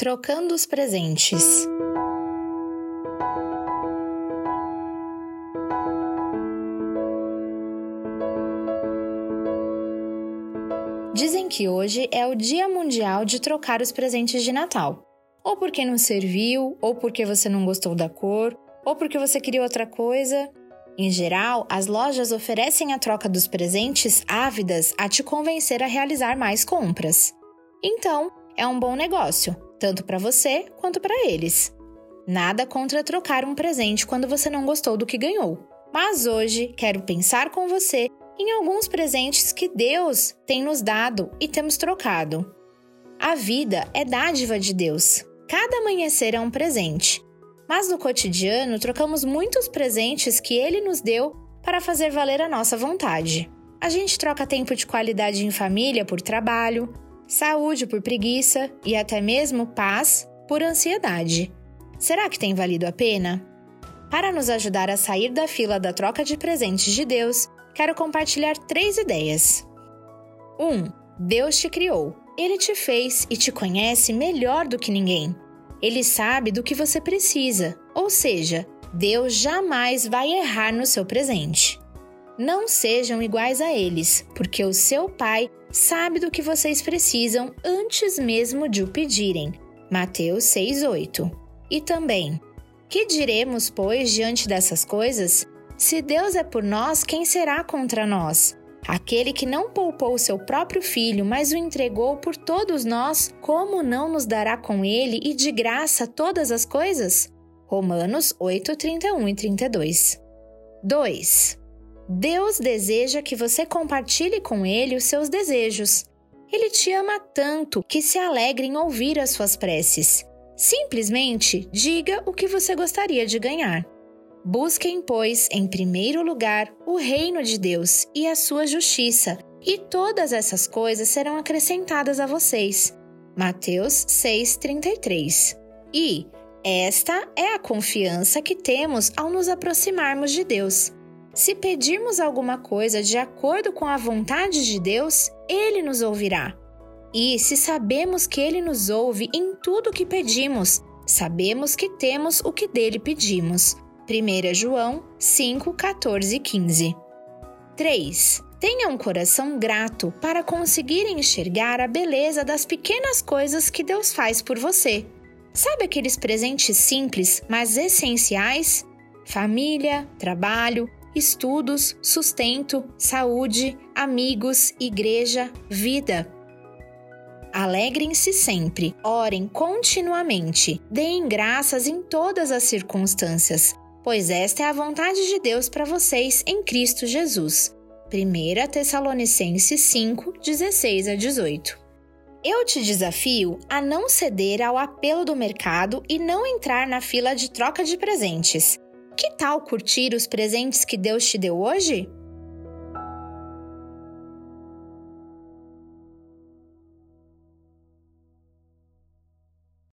Trocando os presentes. Dizem que hoje é o Dia Mundial de trocar os presentes de Natal. Ou porque não serviu, ou porque você não gostou da cor, ou porque você queria outra coisa. Em geral, as lojas oferecem a troca dos presentes ávidas a te convencer a realizar mais compras. Então, é um bom negócio, tanto para você quanto para eles. Nada contra trocar um presente quando você não gostou do que ganhou. Mas hoje quero pensar com você em alguns presentes que Deus tem nos dado e temos trocado. A vida é dádiva de Deus. Cada amanhecer é um presente. Mas no cotidiano trocamos muitos presentes que Ele nos deu para fazer valer a nossa vontade. A gente troca tempo de qualidade em família por trabalho, saúde por preguiça e até mesmo paz por ansiedade. Será que tem valido a pena? Para nos ajudar a sair da fila da troca de presentes de Deus, quero compartilhar três ideias. 1. Um, Deus te criou. Ele te fez e te conhece melhor do que ninguém. Ele sabe do que você precisa, ou seja, Deus jamais vai errar no seu presente. Não sejam iguais a eles, porque o seu Pai sabe do que vocês precisam antes mesmo de o pedirem. Mateus 6:8. E também: Que diremos, pois, diante dessas coisas? Se Deus é por nós, quem será contra nós? Aquele que não poupou seu próprio filho, mas o entregou por todos nós, como não nos dará com ele e de graça todas as coisas? Romanos 8, 31 e 32. 2. Deus deseja que você compartilhe com Ele os seus desejos. Ele te ama tanto que se alegra em ouvir as suas preces. Simplesmente diga o que você gostaria de ganhar. Busquem, pois, em primeiro lugar o reino de Deus e a sua justiça, e todas essas coisas serão acrescentadas a vocês. Mateus 6:33. E esta é a confiança que temos ao nos aproximarmos de Deus. Se pedirmos alguma coisa de acordo com a vontade de Deus, Ele nos ouvirá. E se sabemos que Ele nos ouve em tudo o que pedimos, sabemos que temos o que dele pedimos. 1 João 5, 14 e 15. 3. Tenha um coração grato para conseguir enxergar a beleza das pequenas coisas que Deus faz por você. Sabe aqueles presentes simples, mas essenciais? Família, trabalho, estudos, sustento, saúde, amigos, igreja, vida. Alegrem-se sempre, orem continuamente, deem graças em todas as circunstâncias, pois esta é a vontade de Deus para vocês em Cristo Jesus. 1 Tessalonicenses 5, 16 a 18. Eu te desafio a não ceder ao apelo do mercado e não entrar na fila de troca de presentes. Que tal curtir os presentes que Deus te deu hoje?